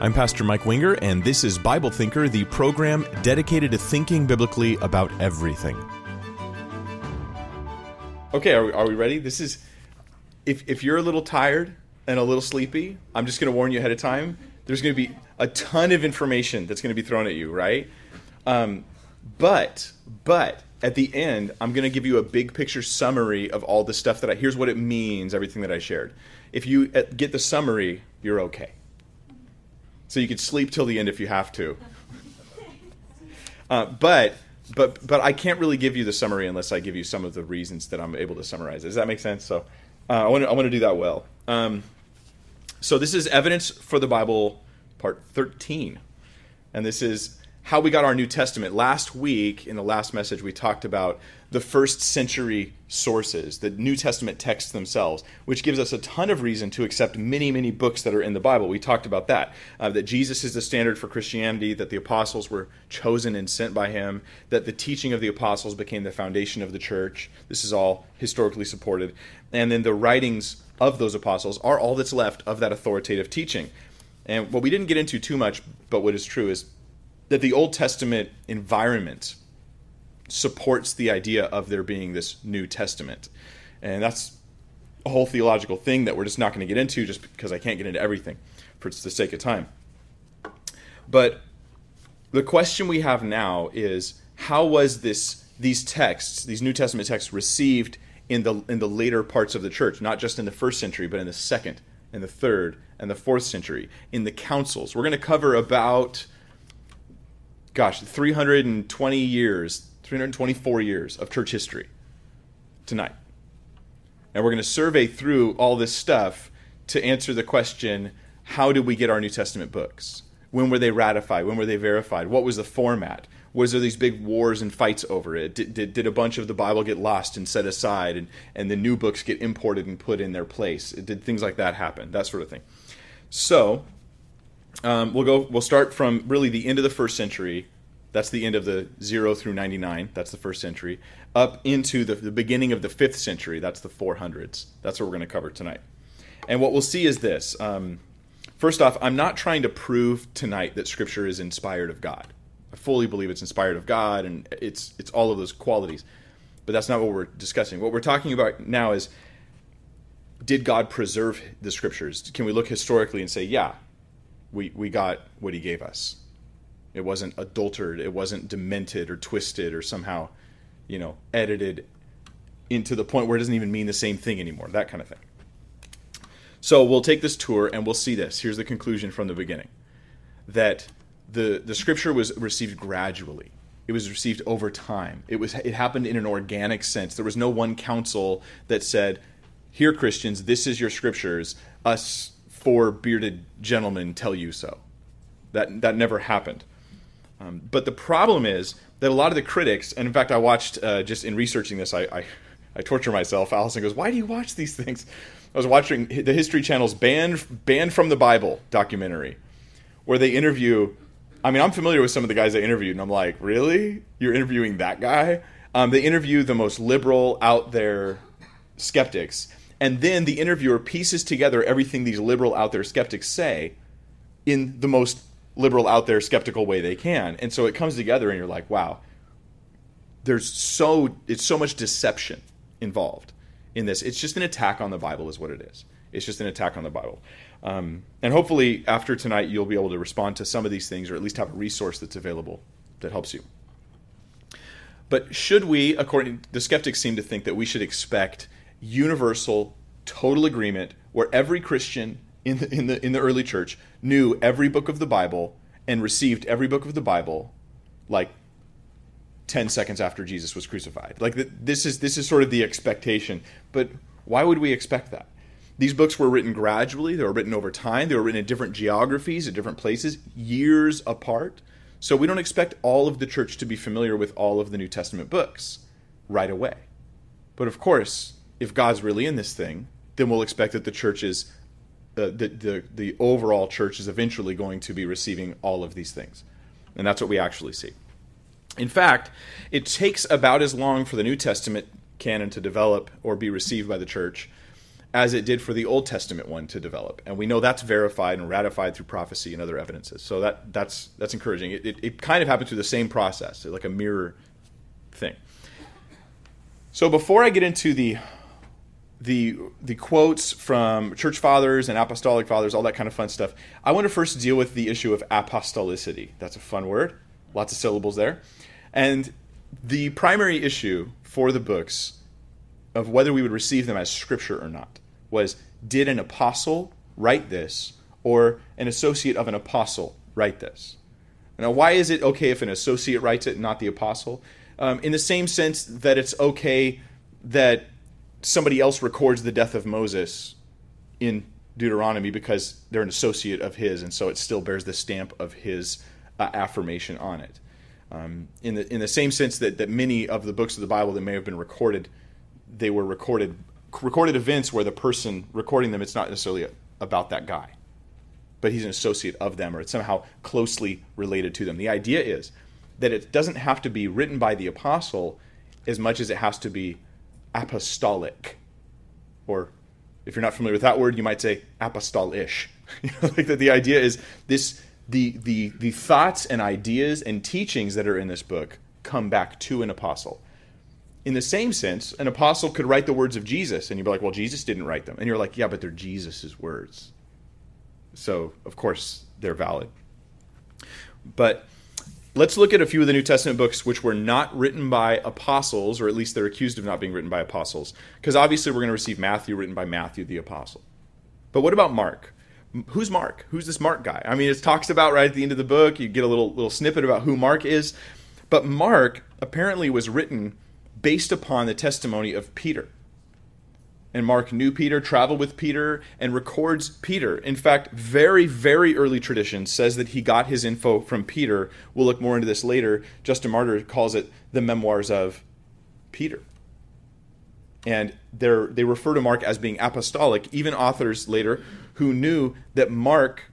I'm Pastor Mike Winger, and this is Bible Thinker, the program dedicated to thinking biblically about everything. Okay, are we, are we ready? This is, if, if you're a little tired and a little sleepy, I'm just going to warn you ahead of time. There's going to be a ton of information that's going to be thrown at you, right? Um, but, but at the end, I'm going to give you a big picture summary of all the stuff that I, here's what it means, everything that I shared. If you uh, get the summary, you're okay. So you could sleep till the end if you have to. Uh, but but but I can't really give you the summary unless I give you some of the reasons that I'm able to summarize. Does that make sense? So uh, I want to I want to do that well. Um, so this is evidence for the Bible, part thirteen, and this is how we got our New Testament. Last week, in the last message, we talked about the first century sources, the New Testament texts themselves, which gives us a ton of reason to accept many, many books that are in the Bible. We talked about that, uh, that Jesus is the standard for Christianity, that the apostles were chosen and sent by him, that the teaching of the apostles became the foundation of the church. This is all historically supported. And then the writings of those apostles are all that's left of that authoritative teaching. And what we didn't get into too much, but what is true is that the Old Testament environment supports the idea of there being this New Testament. And that's a whole theological thing that we're just not going to get into just because I can't get into everything for the sake of time. But the question we have now is how was this these texts, these New Testament texts received in the in the later parts of the church, not just in the first century, but in the second and the third and the fourth century, in the councils. We're going to cover about gosh, 320 years, 324 years of church history tonight. And we're going to survey through all this stuff to answer the question how did we get our New Testament books? When were they ratified? When were they verified? What was the format? Was there these big wars and fights over it? Did, did, did a bunch of the Bible get lost and set aside and, and the new books get imported and put in their place? Did things like that happen? That sort of thing. So, um, we'll go. We'll start from really the end of the first century. That's the end of the zero through ninety nine. That's the first century. Up into the, the beginning of the fifth century. That's the four hundreds. That's what we're going to cover tonight. And what we'll see is this. Um, first off, I'm not trying to prove tonight that Scripture is inspired of God. I fully believe it's inspired of God, and it's it's all of those qualities. But that's not what we're discussing. What we're talking about now is did God preserve the scriptures? Can we look historically and say, yeah, we, we got what he gave us. It wasn't adulterated, it wasn't demented or twisted or somehow, you know, edited into the point where it doesn't even mean the same thing anymore, that kind of thing. So we'll take this tour and we'll see this. Here's the conclusion from the beginning that the, the scripture was received gradually. It was received over time. It was it happened in an organic sense. There was no one council that said, "Here, Christians, this is your scriptures. Us four bearded gentlemen tell you so. That that never happened. Um, but the problem is that a lot of the critics, and in fact, I watched uh, just in researching this, I, I, I torture myself. Allison goes, "Why do you watch these things?" I was watching the History Channel's "Banned Banned from the Bible" documentary, where they interview. I mean, I'm familiar with some of the guys they interviewed, and I'm like, "Really? You're interviewing that guy?" Um, they interview the most liberal, out there skeptics, and then the interviewer pieces together everything these liberal out there skeptics say in the most liberal out there skeptical way they can. And so it comes together and you're like wow there's so it's so much deception involved in this. It's just an attack on the bible is what it is. It's just an attack on the bible. Um, and hopefully after tonight you'll be able to respond to some of these things or at least have a resource that's available that helps you. But should we according the skeptics seem to think that we should expect universal, total agreement where every Christian in the, in the in the early church knew every book of the Bible and received every book of the Bible like 10 seconds after Jesus was crucified. Like this is this is sort of the expectation. But why would we expect that? These books were written gradually, they were written over time, they were written in different geographies, at different places, years apart. So we don't expect all of the church to be familiar with all of the New Testament books right away. But of course, if God's really in this thing, then we'll expect that the church is the, the the overall church is eventually going to be receiving all of these things, and that's what we actually see. In fact, it takes about as long for the New Testament canon to develop or be received by the church as it did for the Old Testament one to develop. And we know that's verified and ratified through prophecy and other evidences. So that, that's, that's encouraging. It, it, it kind of happened through the same process, like a mirror thing. So before I get into the the the quotes from church fathers and apostolic fathers, all that kind of fun stuff. I want to first deal with the issue of apostolicity. That's a fun word, lots of syllables there. And the primary issue for the books of whether we would receive them as scripture or not was did an apostle write this or an associate of an apostle write this? Now, why is it okay if an associate writes it, not the apostle? Um, in the same sense that it's okay that somebody else records the death of Moses in Deuteronomy because they're an associate of his, and so it still bears the stamp of his uh, affirmation on it. Um, in the in the same sense that that many of the books of the Bible that may have been recorded, they were recorded recorded events where the person recording them it's not necessarily about that guy, but he's an associate of them or it's somehow closely related to them. The idea is that it doesn't have to be written by the apostle as much as it has to be apostolic. Or if you're not familiar with that word, you might say apostolish. you know, like that the idea is this the the the thoughts and ideas and teachings that are in this book come back to an apostle. In the same sense, an apostle could write the words of Jesus, and you'd be like, "Well, Jesus didn't write them," and you're like, "Yeah, but they're Jesus's words." So, of course, they're valid. But Let's look at a few of the New Testament books which were not written by apostles, or at least they're accused of not being written by apostles. Because obviously we're going to receive Matthew written by Matthew the apostle. But what about Mark? Who's Mark? Who's this Mark guy? I mean, it talks about right at the end of the book, you get a little little snippet about who Mark is. But Mark apparently was written based upon the testimony of Peter. And Mark knew Peter, traveled with Peter, and records Peter. In fact, very, very early tradition says that he got his info from Peter. We'll look more into this later. Justin Martyr calls it the memoirs of Peter. And they refer to Mark as being apostolic. Even authors later who knew that Mark,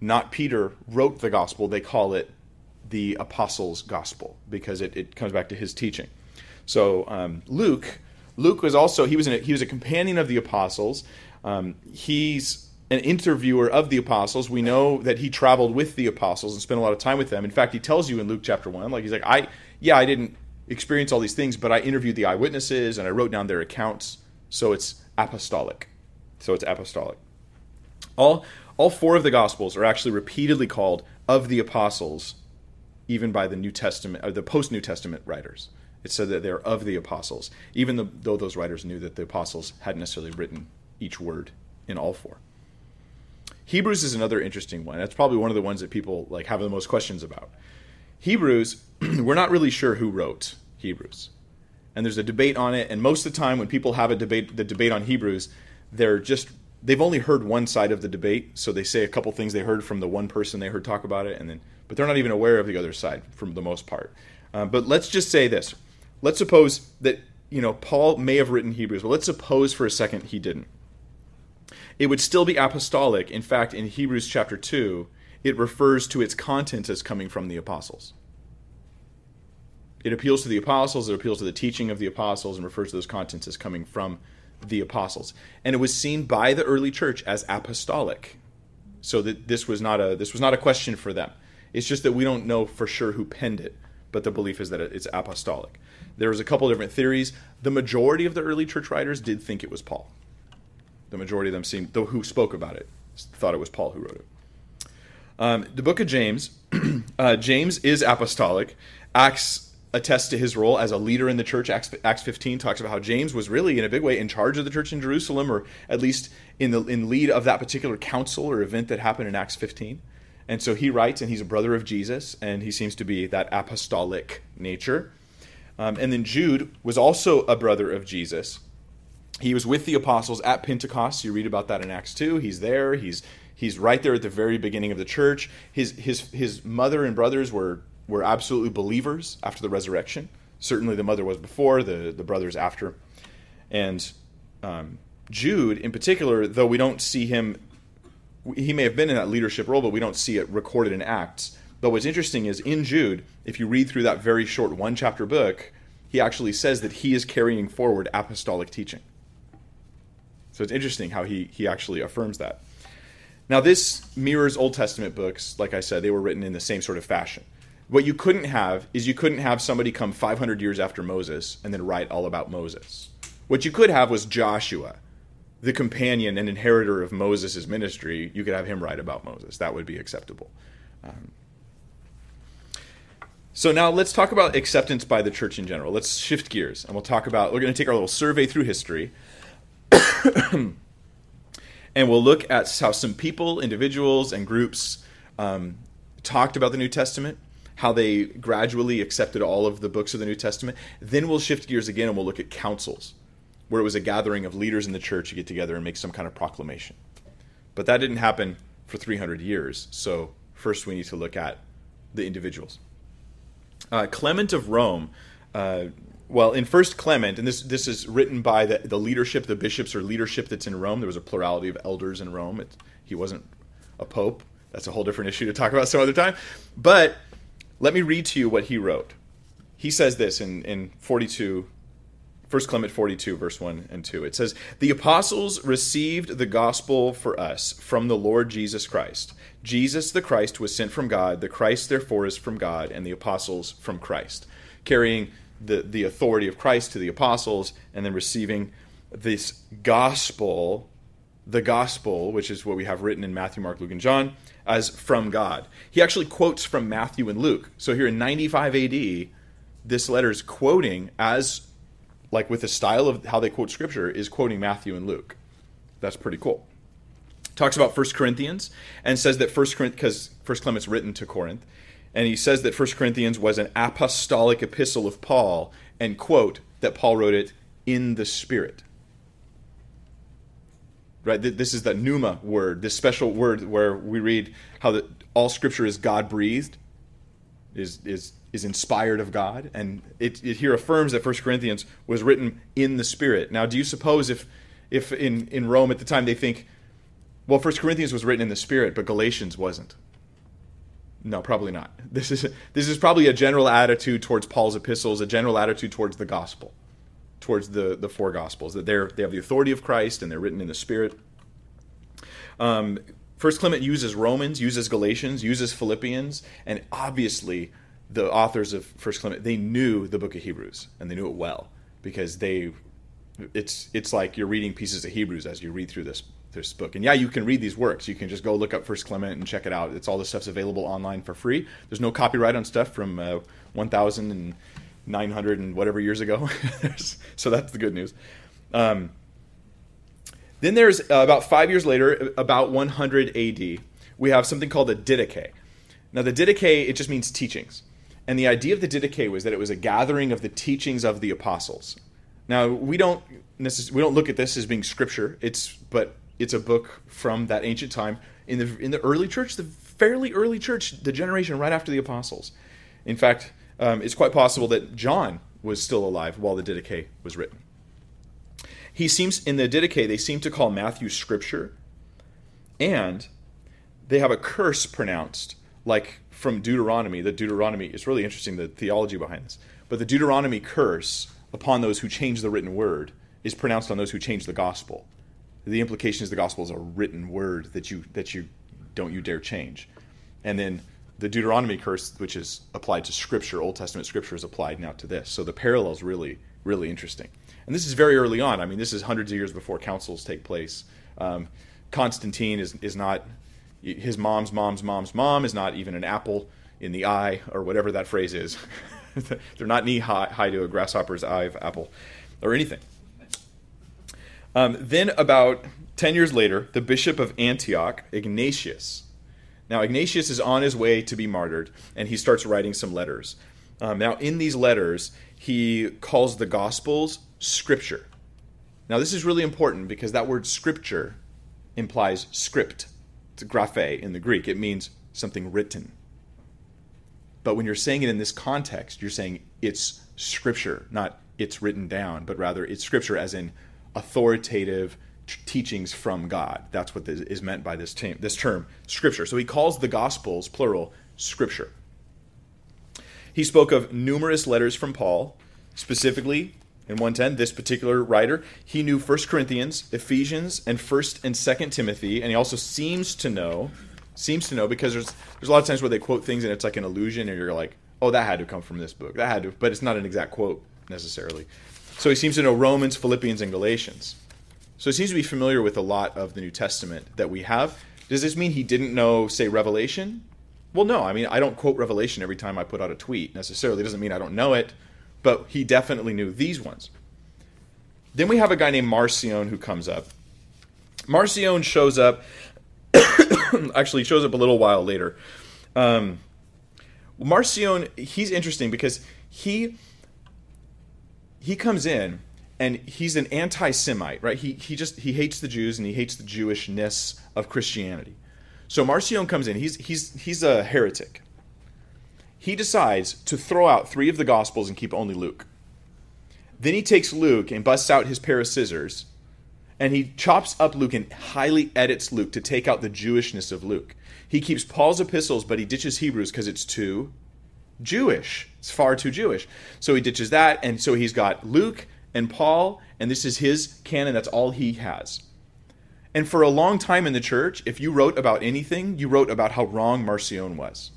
not Peter, wrote the gospel, they call it the apostles' gospel because it, it comes back to his teaching. So um, Luke Luke was also he was a, he was a companion of the apostles. Um, he's an interviewer of the apostles. We know that he traveled with the apostles and spent a lot of time with them. In fact, he tells you in Luke chapter one, like he's like, I yeah, I didn't experience all these things, but I interviewed the eyewitnesses and I wrote down their accounts. So it's apostolic. So it's apostolic. All all four of the gospels are actually repeatedly called of the apostles, even by the New Testament or the post New Testament writers. It said that they're of the apostles, even though those writers knew that the apostles hadn't necessarily written each word in all four. Hebrews is another interesting one. That's probably one of the ones that people like have the most questions about. Hebrews, we're not really sure who wrote Hebrews. And there's a debate on it, and most of the time when people have a debate the debate on Hebrews, they're just they've only heard one side of the debate, so they say a couple things they heard from the one person they heard talk about it, and then but they're not even aware of the other side for the most part. Uh, but let's just say this: let's suppose that you know Paul may have written Hebrews, but let's suppose for a second he didn't. It would still be apostolic. In fact, in Hebrews chapter 2, it refers to its content as coming from the apostles. It appeals to the apostles, it appeals to the teaching of the apostles, and refers to those contents as coming from the apostles. And it was seen by the early church as apostolic. So that this was not a this was not a question for them. It's just that we don't know for sure who penned it, but the belief is that it's apostolic. There was a couple different theories. The majority of the early church writers did think it was Paul. The majority of them seemed, though who spoke about it, thought it was Paul who wrote it. Um, the book of James, uh, James is apostolic. Acts attests to his role as a leader in the church. Acts, Acts 15 talks about how James was really, in a big way, in charge of the church in Jerusalem, or at least in the in lead of that particular council or event that happened in Acts 15. And so he writes, and he's a brother of Jesus, and he seems to be that apostolic nature. Um, and then Jude was also a brother of Jesus. He was with the apostles at Pentecost. You read about that in Acts 2. He's there. He's he's right there at the very beginning of the church. His his his mother and brothers were were absolutely believers after the resurrection. Certainly the mother was before, the, the brothers after. And um, Jude, in particular, though we don't see him, he may have been in that leadership role, but we don't see it recorded in Acts. But what's interesting is in Jude, if you read through that very short one chapter book, he actually says that he is carrying forward apostolic teaching. So it's interesting how he, he actually affirms that. Now, this mirrors Old Testament books. Like I said, they were written in the same sort of fashion. What you couldn't have is you couldn't have somebody come 500 years after Moses and then write all about Moses. What you could have was Joshua, the companion and inheritor of Moses' ministry. You could have him write about Moses. That would be acceptable. Um, so now let's talk about acceptance by the church in general. Let's shift gears and we'll talk about, we're going to take our little survey through history. and we'll look at how some people, individuals, and groups um, talked about the New Testament how they gradually accepted all of the books of the New Testament. Then we'll shift gears again and we'll look at councils, where it was a gathering of leaders in the church to get together and make some kind of proclamation. But that didn't happen for 300 years. So first we need to look at the individuals. Uh, Clement of Rome. Uh, well, in First Clement, and this this is written by the, the leadership, the bishops or leadership that's in Rome. There was a plurality of elders in Rome. It, he wasn't a pope. That's a whole different issue to talk about some other time. But let me read to you what he wrote. He says this in, in 42, 1 Clement 42, verse 1 and 2. It says, The apostles received the gospel for us from the Lord Jesus Christ. Jesus the Christ was sent from God. The Christ, therefore, is from God, and the apostles from Christ. Carrying the, the authority of Christ to the apostles, and then receiving this gospel, the gospel, which is what we have written in Matthew, Mark, Luke, and John, as from God. He actually quotes from Matthew and Luke. So here in 95 AD, this letter is quoting as like with the style of how they quote scripture is quoting Matthew and Luke. That's pretty cool. Talks about First Corinthians and says that First Corinthians because First Clement's written to Corinth, and he says that First Corinthians was an apostolic epistle of Paul, and quote that Paul wrote it in the Spirit right? This is the pneuma word, this special word where we read how the, all Scripture is God breathed, is is is inspired of God, and it, it here affirms that First Corinthians was written in the Spirit. Now, do you suppose if if in in Rome at the time they think, well, First Corinthians was written in the Spirit, but Galatians wasn't? No, probably not. This is this is probably a general attitude towards Paul's epistles, a general attitude towards the gospel towards the the four gospels that they're they have the authority of Christ and they're written in the Spirit. Um, First Clement uses Romans, uses Galatians, uses Philippians, and obviously the authors of First Clement they knew the book of Hebrews and they knew it well because they it's it's like you're reading pieces of Hebrews as you read through this this book. And yeah, you can read these works. You can just go look up First Clement and check it out. It's all the stuff's available online for free. There's no copyright on stuff from uh, 1000 and 900 and whatever years ago. so that's the good news. Um, then there's uh, about five years later, about 100 AD, we have something called the Didache. Now, the Didache, it just means teachings. And the idea of the Didache was that it was a gathering of the teachings of the apostles. Now, we don't necess- we don't look at this as being scripture. It's but it's a book from that ancient time in the in the early church, the fairly early church, the generation right after the apostles. In fact, um, it's quite possible that John was still alive while the Didache was written. He seems in the Didache they seem to call Matthew scripture, and they have a curse pronounced like from Deuteronomy. The Deuteronomy is really interesting the theology behind this, but the Deuteronomy curse upon those who change the written word is pronounced on those who change the gospel. The implication is the gospel is a written word that you that you don't you dare change, and then the Deuteronomy curse, which is applied to Scripture, Old Testament Scripture, is applied now to this. So the parallel is really, really interesting. And this is very early on. I mean, this is hundreds of years before councils take place. Um, Constantine is, is not, his mom's mom's mom's mom is not even an apple in the eye, or whatever that phrase is. They're not knee high, high, to a grasshopper's eye of apple, or anything. Um, then, about 10 years later, the bishop of Antioch, Ignatius, now, Ignatius is on his way to be martyred, and he starts writing some letters. Um, now, in these letters, he calls the Gospels scripture. Now, this is really important because that word scripture implies script. It's graphe in the Greek, it means something written. But when you're saying it in this context, you're saying it's scripture, not it's written down, but rather it's scripture as in authoritative, teachings from God. That's what is meant by this, term, this term, Scripture. So he calls the Gospels, plural, Scripture. He spoke of numerous letters from Paul, specifically in 110, this particular writer, he knew 1 Corinthians, Ephesians, and 1st and 2nd Timothy, and he also seems to know, seems to know because there's there's a lot of times where they quote things and it's like an illusion and you're like, "Oh, that had to come from this book." That had to, but it's not an exact quote necessarily. So he seems to know Romans, Philippians, and Galatians. So he seems to be familiar with a lot of the New Testament that we have. Does this mean he didn't know, say, Revelation? Well, no. I mean, I don't quote Revelation every time I put out a tweet necessarily. It doesn't mean I don't know it but he definitely knew these ones. Then we have a guy named Marcion who comes up. Marcion shows up, actually, shows up a little while later. Um, Marcion, he's interesting because he he comes in and he's an anti-Semite, right? He he just he hates the Jews and he hates the Jewishness of Christianity. So Marcion comes in. He's he's he's a heretic he decides to throw out three of the Gospels and keep only Luke. Then he takes Luke and busts out his pair of scissors and he chops up Luke and highly edits Luke to take out the Jewishness of Luke. He keeps Paul's epistles, but he ditches Hebrews because it's too Jewish. It's far too Jewish. So he ditches that, and so he's got Luke and Paul, and this is his canon. That's all he has. And for a long time in the church, if you wrote about anything, you wrote about how wrong Marcion was.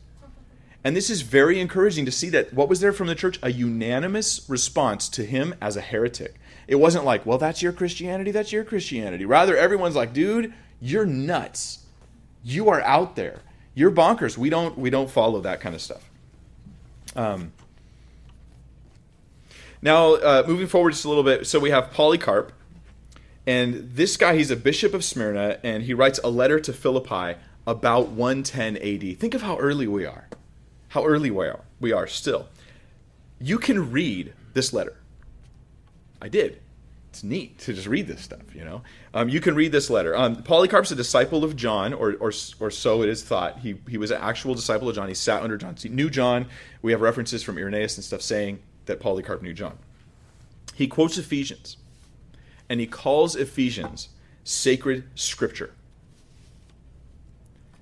And this is very encouraging to see that what was there from the church? A unanimous response to him as a heretic. It wasn't like, well, that's your Christianity, that's your Christianity. Rather, everyone's like, dude, you're nuts. You are out there. You're bonkers. We don't we don't follow that kind of stuff. Um, now, uh, moving forward just a little bit, so we have Polycarp, and this guy, he's a bishop of Smyrna, and he writes a letter to Philippi about 110 AD. Think of how early we are how early we are. We are still. You can read this letter. I did. It's neat to just read this stuff, you know. Um, you can read this letter. Um, Polycarp's a disciple of John, or, or, or so it is thought. He, he was an actual disciple of John. He sat under John. He knew John. We have references from Irenaeus and stuff saying that Polycarp knew John. He quotes Ephesians, and he calls Ephesians sacred scripture.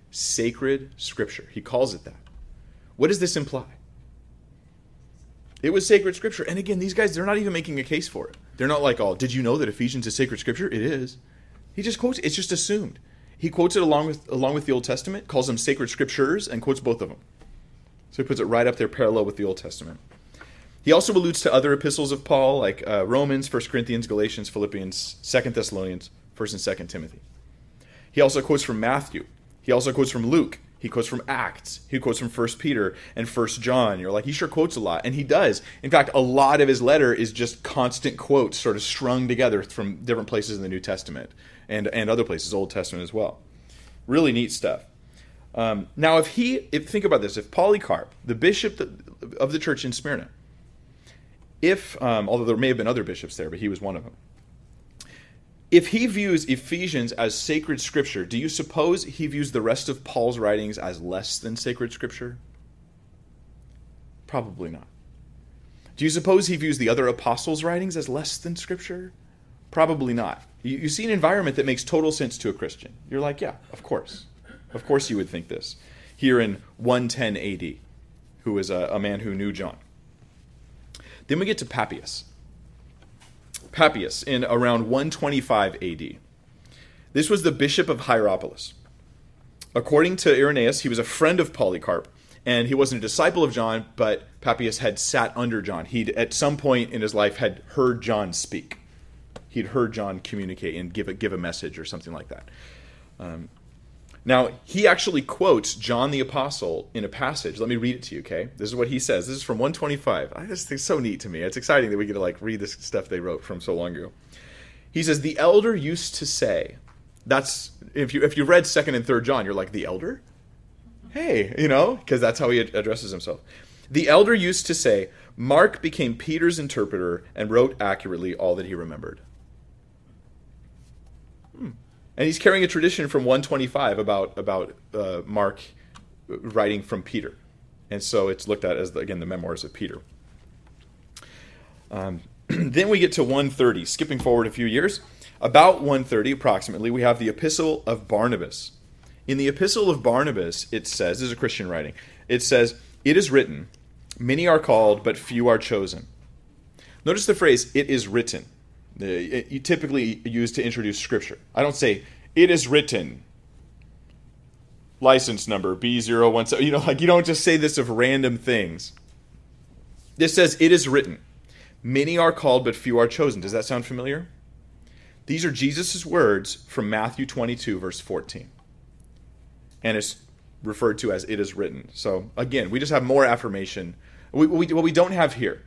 Sacred scripture. He calls it that. What does this imply? It was sacred scripture. And again, these guys, they're not even making a case for it. They're not like, oh, did you know that Ephesians is sacred scripture? It is. He just quotes it's just assumed. He quotes it along with along with the Old Testament, calls them sacred scriptures, and quotes both of them. So he puts it right up there parallel with the Old Testament. He also alludes to other epistles of Paul, like uh, Romans, 1 Corinthians, Galatians, Philippians, 2 Thessalonians, 1 and 2 Timothy. He also quotes from Matthew. He also quotes from Luke. He quotes from Acts. He quotes from First Peter and First John. You're like, he sure quotes a lot, and he does. In fact, a lot of his letter is just constant quotes, sort of strung together from different places in the New Testament and and other places, Old Testament as well. Really neat stuff. Um, now, if he, if think about this, if Polycarp, the bishop of the church in Smyrna, if um, although there may have been other bishops there, but he was one of them if he views Ephesians as sacred scripture, do you suppose he views the rest of Paul's writings as less than sacred scripture? Probably not. Do you suppose he views the other apostles' writings as less than scripture? Probably not. You, you see an environment that makes total sense to a Christian. You're like, yeah, of course. Of course you would think this. Here in 110 AD, who is a, a man who knew John. Then we get to Papias. Papias in around 125 AD. This was the bishop of Hierapolis. According to Irenaeus, he was a friend of Polycarp, and he wasn't a disciple of John, but Papias had sat under John. He'd, at some point in his life, had heard John speak. He'd heard John communicate and give a, give a message or something like that. Um, now, he actually quotes John the Apostle in a passage. Let me read it to you, okay? This is what he says. This is from 125. I just think so neat to me. It's exciting that we get to like read this stuff they wrote from so long ago. He says, The elder used to say, that's if you if you read second and third John, you're like, the elder? Hey, you know, because that's how he addresses himself. The elder used to say, Mark became Peter's interpreter and wrote accurately all that he remembered. And he's carrying a tradition from 125 about about uh, Mark writing from Peter, and so it's looked at as the, again the memoirs of Peter. Um, then we get to 130, skipping forward a few years. About 130 approximately, we have the Epistle of Barnabas. In the Epistle of Barnabas, it says, this is a Christian writing, it says, It is written, Many are called, but few are chosen. Notice the phrase, it is written. Uh, you typically use to introduce scripture. I don't say, it is written, license number B017. You know, like you don't just say this of random things. This says, it is written. Many are called, but few are chosen. Does that sound familiar? These are Jesus' words from Matthew 22, verse 14. And it's referred to as it is written. So again, we just have more affirmation. We, we, what we don't have here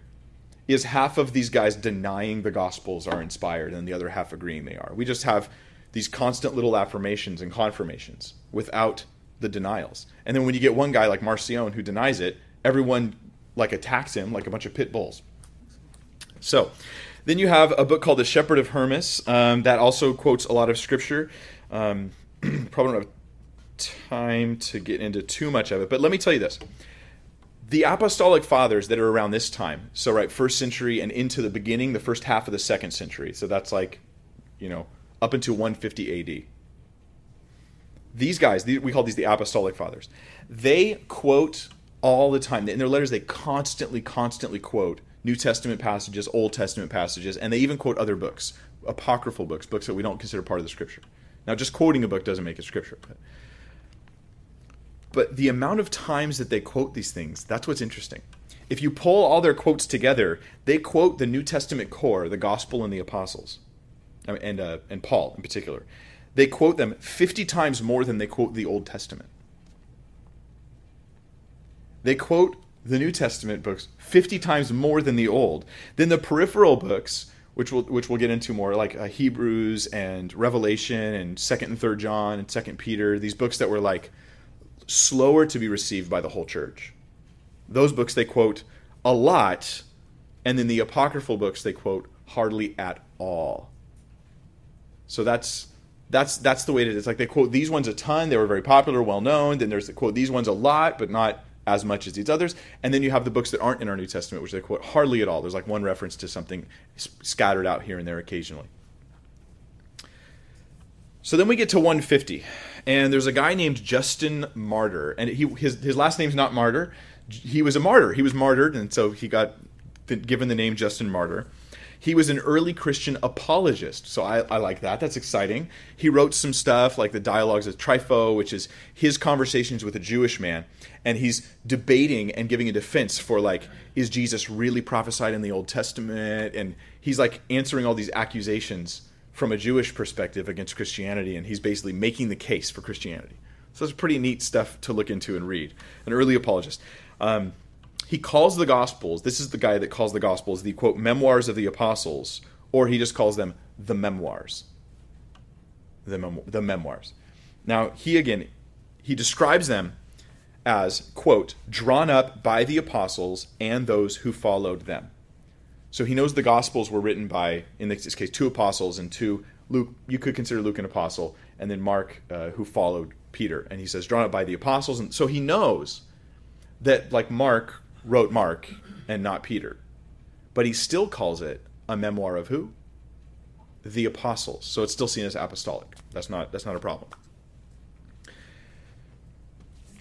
is half of these guys denying the gospels are inspired and the other half agreeing they are. We just have these constant little affirmations and confirmations without the denials. And then when you get one guy like Marcion who denies it, everyone like attacks him like a bunch of pit bulls. So, then you have a book called The Shepherd of Hermas um, that also quotes a lot of scripture. Um, probably don't have time to get into too much of it, but let me tell you this. The apostolic fathers that are around this time, so right, first century and into the beginning, the first half of the second century, so that's like, you know, up until 150 AD. These guys, we call these the apostolic fathers, they quote all the time. In their letters, they constantly, constantly quote New Testament passages, Old Testament passages, and they even quote other books, apocryphal books, books that we don't consider part of the scripture. Now, just quoting a book doesn't make it scripture. But, but the amount of times that they quote these things, that's what's interesting. If you pull all their quotes together, they quote the New Testament core, the gospel and the apostles, and, uh, and Paul in particular. They quote them 50 times more than they quote the Old Testament. They quote the New Testament books 50 times more than the Old. Then the peripheral books, which we'll, which we'll get into more, like uh, Hebrews and Revelation and 2nd and 3rd John and 2nd Peter, these books that were like slower to be received by the whole church. Those books they quote a lot, and then the apocryphal books they quote hardly at all. So that's that's that's the way it is. It's like they quote these ones a ton. They were very popular, well known. Then there's the quote these ones a lot, but not as much as these others. And then you have the books that aren't in our New Testament, which they quote hardly at all. There's like one reference to something scattered out here and there occasionally. So then we get to 150, and there's a guy named Justin Martyr, and he his his last name's not Martyr. He was a martyr. He was martyred, and so he got given the name Justin Martyr. He was an early Christian apologist, so I, I, like that. That's exciting. He wrote some stuff like the Dialogues of Trypho, which is his conversations with a Jewish man, and he's debating and giving a defense for like, is Jesus really prophesied in the Old Testament? And he's like answering all these accusations from a Jewish perspective against Christianity, and he's basically making the case for Christianity. So it's pretty neat stuff to look into and read. An early apologist. Um, he calls the Gospels, this is the guy that calls the Gospels the quote, memoirs of the apostles, or he just calls them the memoirs. The, mem- the memoirs. Now, he again, he describes them as, quote, drawn up by the apostles and those who followed them. So he knows the Gospels were written by, in this case, two apostles and two, Luke, you could consider Luke an apostle, and then Mark, uh, who followed Peter. And he says, drawn up by the apostles. And so he knows that, like Mark wrote Mark and not Peter. But he still calls it a memoir of who? The apostles. So it's still seen as apostolic. That's not that's not a problem.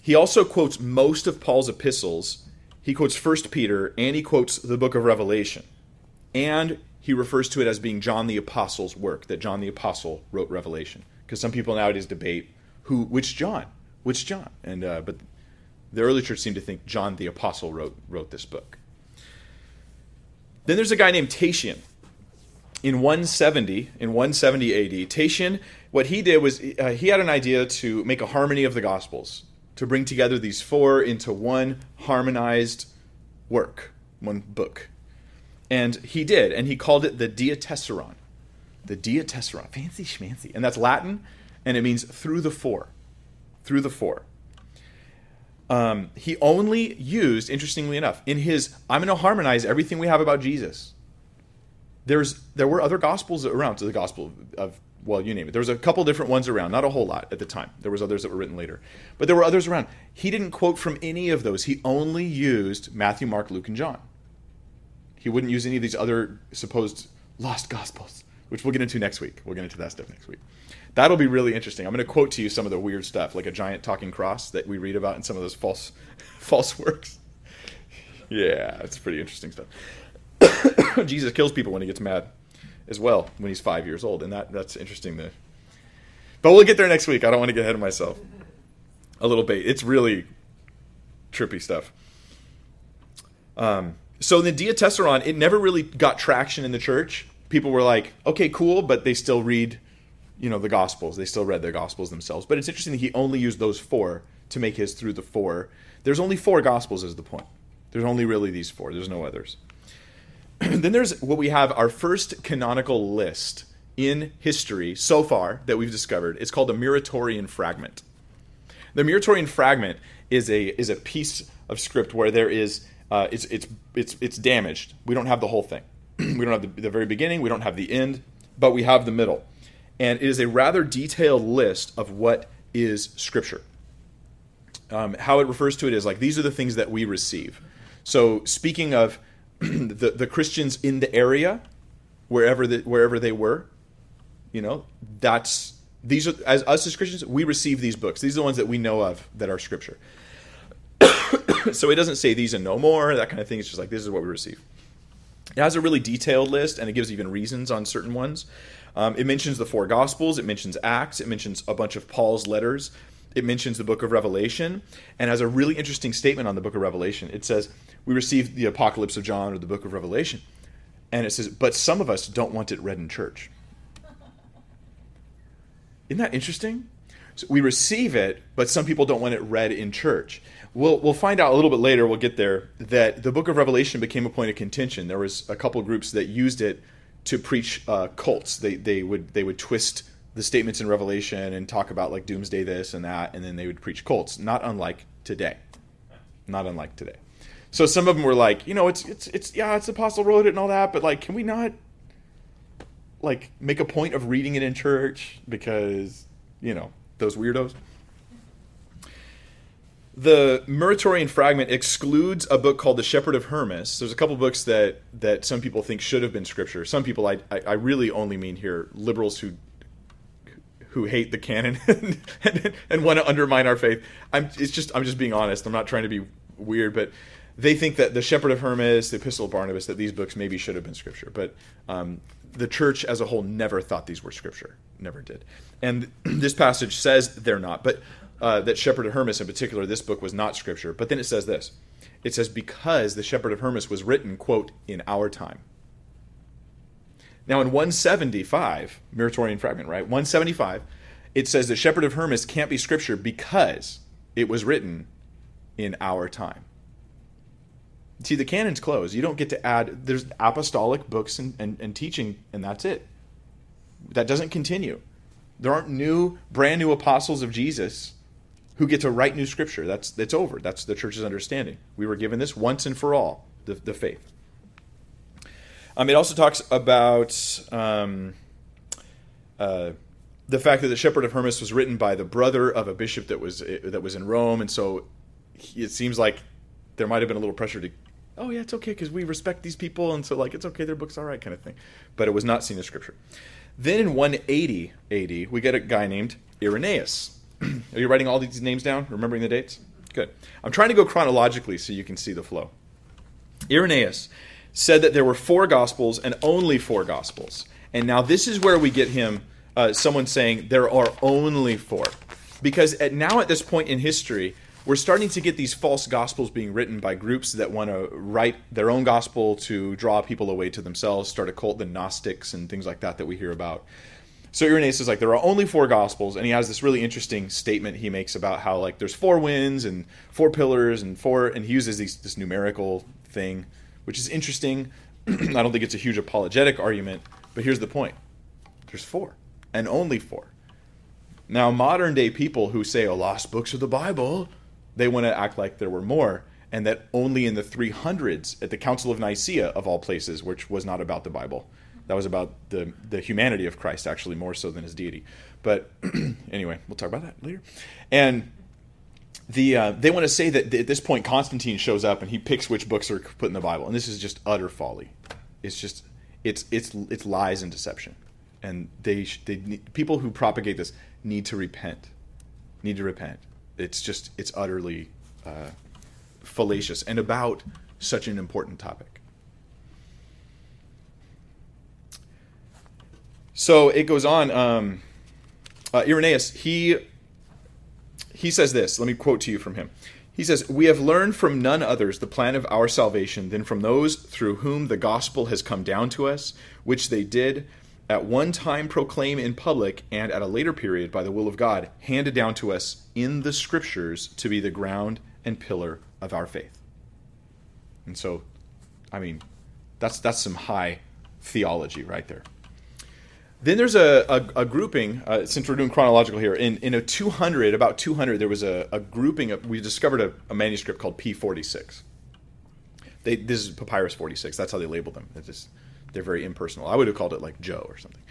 He also quotes most of Paul's epistles. He quotes First Peter and he quotes the book of Revelation. And he refers to it as being John the Apostle's work, that John the Apostle wrote Revelation. Because some people nowadays debate who which John, which John, and uh, but the early church seemed to think John the Apostle wrote, wrote this book. Then there's a guy named Tatian. In 170, in 170 AD, Tatian, what he did was uh, he had an idea to make a harmony of the Gospels, to bring together these four into one harmonized work, one book. And he did, and he called it the Diatessaron. The Diatessaron, fancy schmancy. And that's Latin, and it means through the four. Through the four um, he only used, interestingly enough, in his I'm going to harmonize everything we have about Jesus. There's there were other gospels around to the gospel of well, you name it. There was a couple different ones around, not a whole lot at the time. There was others that were written later, but there were others around. He didn't quote from any of those. He only used Matthew, Mark, Luke, and John. He wouldn't use any of these other supposed lost gospels, which we'll get into next week. We'll get into that stuff next week. That'll be really interesting. I'm going to quote to you some of the weird stuff, like a giant talking cross that we read about in some of those false, false works. Yeah, it's pretty interesting stuff. Jesus kills people when he gets mad as well when he's five years old, and that that's interesting. To, but we'll get there next week. I don't want to get ahead of myself. A little bit. It's really trippy stuff. Um, so the Diatessaron, it never really got traction in the church. People were like, okay, cool, but they still read, you know, the Gospels. They still read their Gospels themselves. But it's interesting that he only used those four to make his through the four. There's only four Gospels, is the point. There's only really these four. There's no others. then there's what we have our first canonical list in history so far that we've discovered. It's called a Muratorian fragment. The Muratorian fragment is a is a piece of script where there is uh, it's it's it's it's damaged. We don't have the whole thing. we don't have the, the very beginning. We don't have the end, but we have the middle, and it is a rather detailed list of what is scripture. Um, how it refers to it is like these are the things that we receive. So speaking of the the Christians in the area, wherever the, wherever they were, you know, that's these are as us as Christians, we receive these books. These are the ones that we know of that are scripture. so it doesn't say these and no more, that kind of thing. It's just like this is what we receive. It has a really detailed list and it gives even reasons on certain ones. Um, it mentions the four Gospels, it mentions Acts, it mentions a bunch of Paul's letters, it mentions the book of Revelation, and has a really interesting statement on the book of Revelation. It says, We received the Apocalypse of John or the book of Revelation. And it says, But some of us don't want it read in church. Isn't that interesting? So we receive it, but some people don't want it read in church. We'll, we'll find out a little bit later, we'll get there, that the book of Revelation became a point of contention. There was a couple groups that used it to preach uh, cults. They, they, would, they would twist the statements in Revelation and talk about like doomsday this and that, and then they would preach cults, not unlike today. Not unlike today. So some of them were like, you know, it's it's it's yeah, it's Apostle wrote it and all that, but like, can we not like make a point of reading it in church because you know those weirdos? The Muratorian fragment excludes a book called The Shepherd of Hermas. There's a couple books that that some people think should have been scripture. Some people, I I, I really only mean here liberals who who hate the canon and, and, and, want to undermine our faith. I'm it's just I'm just being honest. I'm not trying to be weird, but they think that the Shepherd of Hermas, the Epistle of Barnabas, that these books maybe should have been scripture, but um, the church as a whole never thought these were scripture, never did. And this passage says they're not, but uh, that Shepherd of Hermas in particular, this book was not scripture. But then it says this: it says because the Shepherd of Hermas was written, quote, in our time. Now in 175, Muratorian fragment, right? 175, it says the Shepherd of Hermas can't be scripture because it was written in our time. See, the canon's closed. You don't get to add, there's apostolic books and, and, and teaching, and that's it. That doesn't continue. There aren't new, brand new apostles of Jesus who get to write new scripture. That's, that's over. That's the church's understanding. We were given this once and for all, the, the faith. Um, it also talks about um, uh, the fact that the Shepherd of Hermas was written by the brother of a bishop that was that was in Rome, and so it seems like there might have been a little pressure to, oh yeah, it's okay because we respect these people, and so like it's okay, their book's are all right, kind of thing. But it was not seen as scripture. Then in 180 AD, we get a guy named Irenaeus. Are you writing all these names down, remembering the dates? Good. I'm trying to go chronologically so you can see the flow. Irenaeus said that there were four gospels and only four gospels. And now this is where we get him, uh, someone saying there are only four. Because at, now at this point in history, we're starting to get these false gospels being written by groups that want to write their own gospel to draw people away to themselves, start a cult, the Gnostics and things like that that we hear about. So Irenaeus is like, there are only four gospels, and he has this really interesting statement he makes about how like there's four winds and four pillars and four, and he uses these, this numerical thing which is interesting. I don't think it's a huge apologetic argument, but here's the point there's four, and only four. Now, modern day people who say, oh, lost books of the Bible, they want to act like there were more, and that only in the 300s, at the Council of Nicaea, of all places, which was not about the Bible, that was about the, the humanity of Christ, actually, more so than his deity. But anyway, we'll talk about that later. And the uh, they want to say that at this point Constantine shows up and he picks which books are put in the Bible, and this is just utter folly. It's just it's it's it's lies and deception, and they they people who propagate this need to repent, need to repent. It's just it's utterly uh, fallacious and about such an important topic. So it goes on. Um, uh, Irenaeus, he he says this. Let me quote to you from him. He says, We have learned from none others the plan of our salvation than from those through whom the gospel has come down to us, which they did at one time proclaim in public, and at a later period, by the will of God, handed down to us in the scriptures to be the ground and pillar of our faith. And so, I mean, that's that's some high theology right there. Then there's a, a, a grouping, uh, since we're doing chronological here, in, in a 200, about 200, there was a, a grouping, of, we discovered a, a, manuscript called P46. They, this is Papyrus 46, that's how they label them. It's just, they're very impersonal. I would have called it like Joe or something.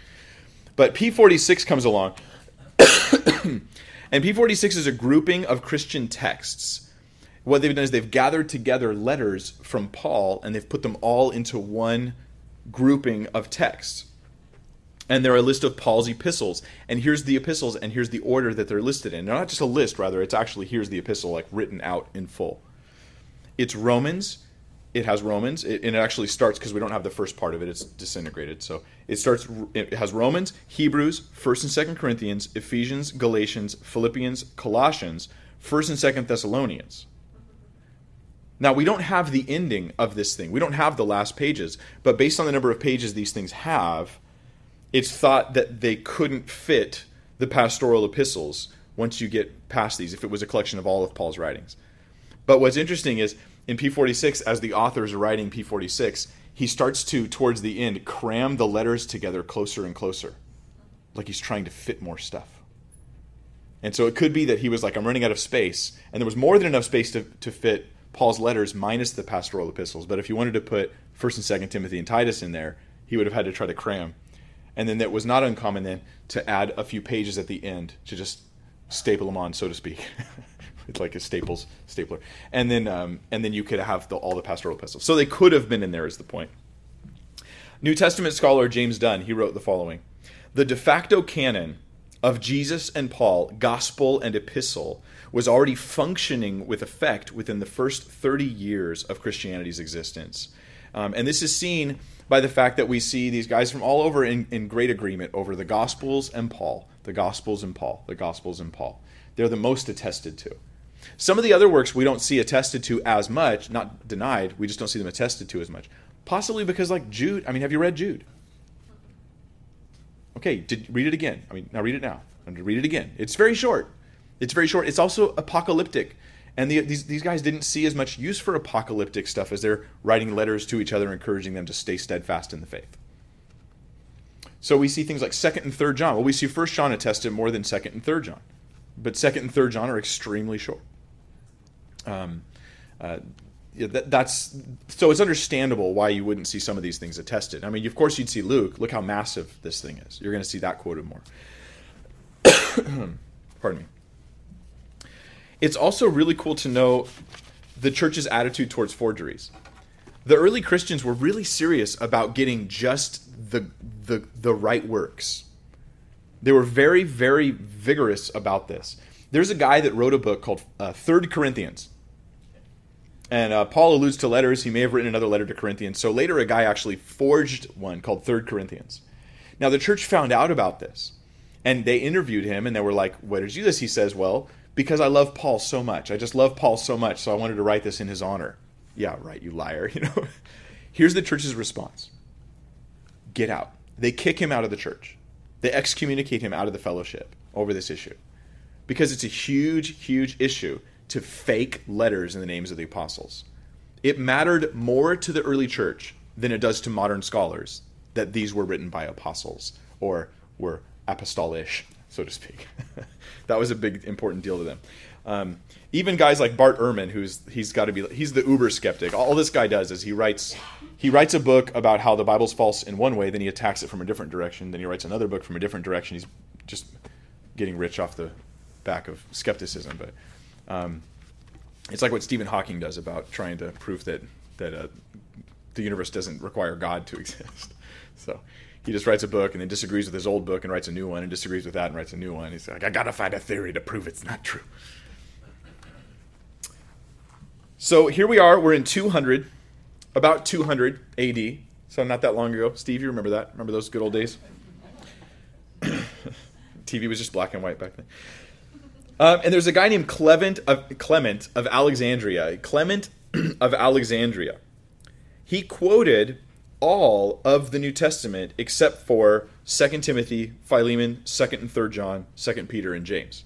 But P46 comes along, and P46 is a grouping of Christian texts. What they've done is they've gathered together letters from Paul and they've put them all into one grouping of texts and there are a list of Paul's epistles. And here's the epistles, and here's the order that they're listed in. They're not just a list, rather, it's actually here's the epistle, like written out in full. It's Romans. It has Romans, it, and it actually starts because we don't have the first part of it. It's disintegrated. So it starts. It has Romans, Hebrews, First and Second Corinthians, Ephesians, Galatians, Philippians, Colossians, First and Second Thessalonians. Now, we don't have the ending of this thing. We don't have the last pages, but based on the number of pages these things have, it's thought that they couldn't fit the pastoral epistles once you get past these if it was a collection of all of Paul's writings. But what's interesting is in P46, as the author is writing P46, he starts to, towards the end, cram the letters together closer and closer. Like he's trying to fit more stuff. And so it could be that he was like, I'm running out of space. And there was more than enough space to, to fit Paul's letters minus the pastoral epistles. But if you wanted to put 1st and 2nd Timothy and Titus in there, he would have had to try to cram and then it was not uncommon then to add a few pages at the end to just staple them on, so to speak. it's like a staples stapler, and then um, and then you could have the, all the pastoral epistles. So they could have been in there. Is the point? New Testament scholar James Dunn he wrote the following: the de facto canon of Jesus and Paul, gospel and epistle, was already functioning with effect within the first 30 years of Christianity's existence. Um, and this is seen by the fact that we see these guys from all over in, in great agreement over the Gospels and Paul, the Gospels and Paul, the Gospels and Paul. They're the most attested to. Some of the other works we don't see attested to as much, not denied, we just don't see them attested to as much. Possibly because, like Jude, I mean, have you read Jude? Okay, did read it again. I mean, now read it now. And read it again. It's very short. It's very short. It's also apocalyptic. And the, these, these guys didn't see as much use for apocalyptic stuff as they're writing letters to each other, encouraging them to stay steadfast in the faith. So we see things like Second and Third John. Well, we see First John attested more than Second and Third John, but Second and Third John are extremely short. Um, uh, yeah, that, that's so it's understandable why you wouldn't see some of these things attested. I mean, of course, you'd see Luke. Look how massive this thing is. You're going to see that quoted more. Pardon me. It's also really cool to know the church's attitude towards forgeries. The early Christians were really serious about getting just the, the, the right works. They were very, very vigorous about this. There's a guy that wrote a book called uh, Third Corinthians. And uh, Paul alludes to letters. He may have written another letter to Corinthians. So later, a guy actually forged one called Third Corinthians. Now, the church found out about this. And they interviewed him, and they were like, What did you do this? He says, Well, because I love Paul so much. I just love Paul so much, so I wanted to write this in his honor. Yeah, right, you liar, you know. Here's the church's response. Get out. They kick him out of the church. They excommunicate him out of the fellowship over this issue. Because it's a huge, huge issue to fake letters in the names of the apostles. It mattered more to the early church than it does to modern scholars that these were written by apostles or were apostolish so to speak. that was a big important deal to them. Um, even guys like Bart Ehrman, who's he's got to be he's the uber skeptic. All this guy does is he writes he writes a book about how the Bible's false in one way, then he attacks it from a different direction. Then he writes another book from a different direction. He's just getting rich off the back of skepticism. But um, it's like what Stephen Hawking does about trying to prove that that uh, the universe doesn't require God to exist. So he just writes a book and then disagrees with his old book and writes a new one and disagrees with that and writes a new one. He's like, I gotta find a theory to prove it's not true. So here we are. We're in 200, about 200 AD. So not that long ago. Steve, you remember that? Remember those good old days? TV was just black and white back then. Um, and there's a guy named Clement of, Clement of Alexandria. Clement of Alexandria. He quoted all of the New Testament except for 2 Timothy, Philemon, 2nd and 3rd John, 2nd Peter, and James.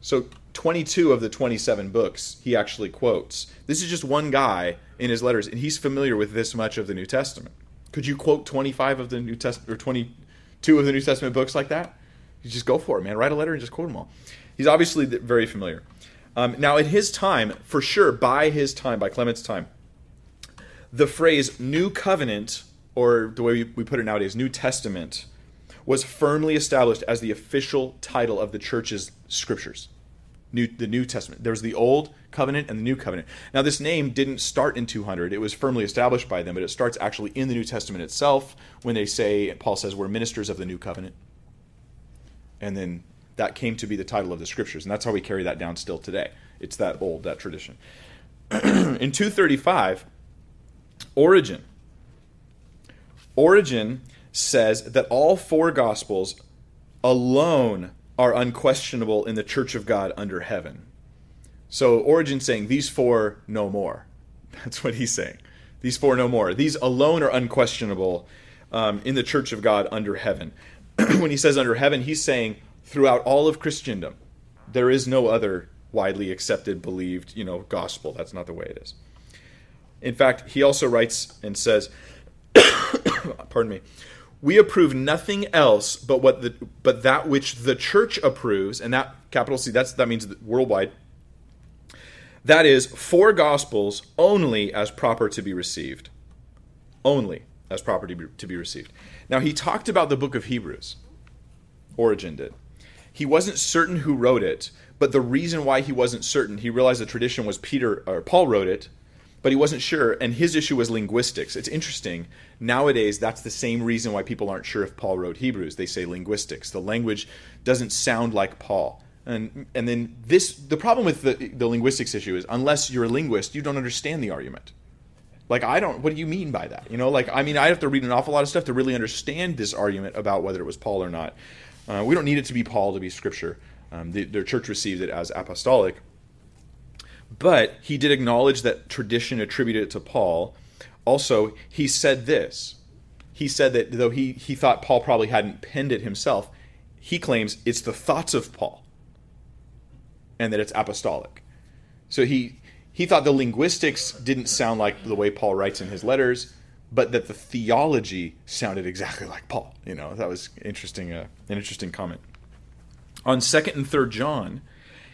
So 22 of the 27 books he actually quotes. This is just one guy in his letters, and he's familiar with this much of the New Testament. Could you quote 25 of the New Testament or 22 of the New Testament books like that? You just go for it, man. Write a letter and just quote them all. He's obviously very familiar. Um, now, in his time, for sure, by his time, by Clement's time, the phrase New Covenant, or the way we put it nowadays, New Testament, was firmly established as the official title of the church's scriptures. New, the New Testament. There was the Old Covenant and the New Covenant. Now, this name didn't start in 200. It was firmly established by them, but it starts actually in the New Testament itself when they say, Paul says, we're ministers of the New Covenant. And then that came to be the title of the scriptures. And that's how we carry that down still today. It's that old, that tradition. in 235, Origen. Origen says that all four gospels alone are unquestionable in the church of God under heaven. So Origen saying these four no more. That's what he's saying. These four no more. These alone are unquestionable um, in the church of God under heaven. when he says under heaven, he's saying throughout all of Christendom, there is no other widely accepted, believed, you know, gospel. That's not the way it is. In fact, he also writes and says, pardon me, we approve nothing else but what the but that which the church approves, and that capital C, that's that means worldwide. That is four gospels only as proper to be received. Only as proper to be, to be received. Now he talked about the book of Hebrews. Origen did. He wasn't certain who wrote it, but the reason why he wasn't certain, he realized the tradition was Peter or Paul wrote it, but he wasn't sure, and his issue was linguistics. It's interesting. Nowadays, that's the same reason why people aren't sure if Paul wrote Hebrews. They say linguistics. The language doesn't sound like Paul. And, and then this the problem with the, the linguistics issue is unless you're a linguist, you don't understand the argument. Like I don't what do you mean by that? You know, like I mean I have to read an awful lot of stuff to really understand this argument about whether it was Paul or not. Uh, we don't need it to be Paul to be scripture. Um, the, their church received it as apostolic. But he did acknowledge that tradition attributed it to Paul. Also, he said this. He said that though he, he thought Paul probably hadn't penned it himself, he claims it's the thoughts of Paul and that it's apostolic. So he he thought the linguistics didn't sound like the way Paul writes in his letters, but that the theology sounded exactly like Paul. You know, that was interesting uh, an interesting comment. On 2nd and 3rd John,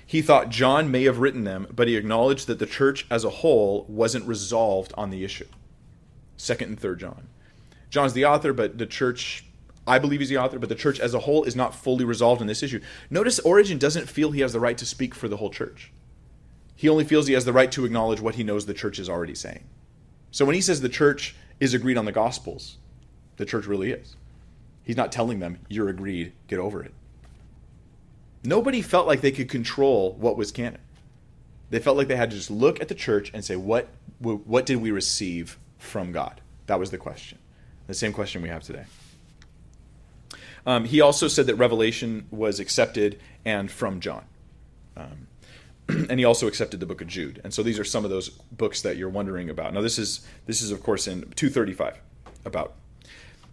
he thought John may have written them, but he acknowledged that the church as a whole wasn't resolved on the issue. Second and third John. John's the author, but the church, I believe he's the author, but the church as a whole is not fully resolved in this issue. Notice Origen doesn't feel he has the right to speak for the whole church. He only feels he has the right to acknowledge what he knows the church is already saying. So when he says the church is agreed on the gospels, the church really is. He's not telling them, you're agreed, get over it. Nobody felt like they could control what was canon. They felt like they had to just look at the church and say, what, what did we receive from God? That was the question. The same question we have today. Um, he also said that Revelation was accepted and from John. Um, and he also accepted the book of Jude. And so these are some of those books that you're wondering about. Now this is this is of course in 235 about.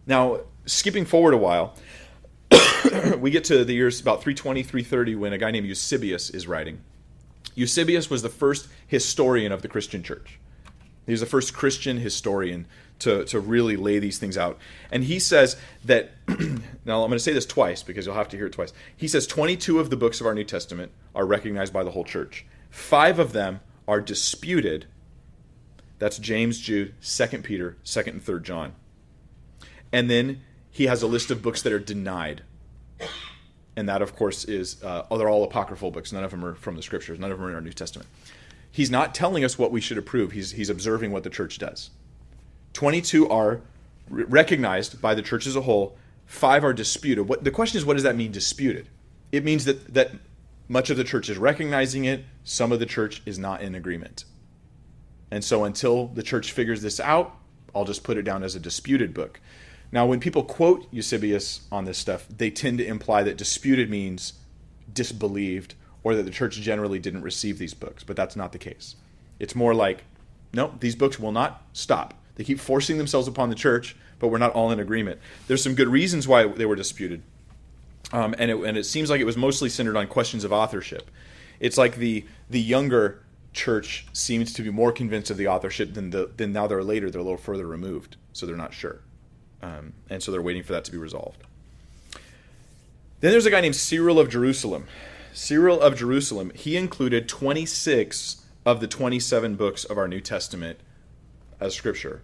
Now skipping forward a while, we get to the years about 320, 330 when a guy named Eusebius is writing. Eusebius was the first historian of the Christian church. He was the first Christian historian to, to really lay these things out. And he says that, now I'm going to say this twice because you'll have to hear it twice. He says 22 of the books of our New Testament are recognized by the whole church, five of them are disputed. That's James, Jude, 2 Peter, 2nd and 3rd John. And then he has a list of books that are denied and that of course is uh, oh, they're all apocryphal books. None of them are from the scriptures. None of them are in our New Testament. He's not telling us what we should approve. He's he's observing what the church does. Twenty two are recognized by the church as a whole. Five are disputed. What the question is, what does that mean? Disputed. It means that that much of the church is recognizing it. Some of the church is not in agreement. And so until the church figures this out, I'll just put it down as a disputed book. Now, when people quote Eusebius on this stuff, they tend to imply that disputed means disbelieved or that the church generally didn't receive these books, but that's not the case. It's more like, no, these books will not stop. They keep forcing themselves upon the church, but we're not all in agreement. There's some good reasons why they were disputed. Um, and, it, and it seems like it was mostly centered on questions of authorship. It's like the the younger church seems to be more convinced of the authorship than the than now they're later they're a little further removed, so they're not sure, um, and so they're waiting for that to be resolved. Then there's a guy named Cyril of Jerusalem. Cyril of Jerusalem. He included 26 of the 27 books of our New Testament as scripture.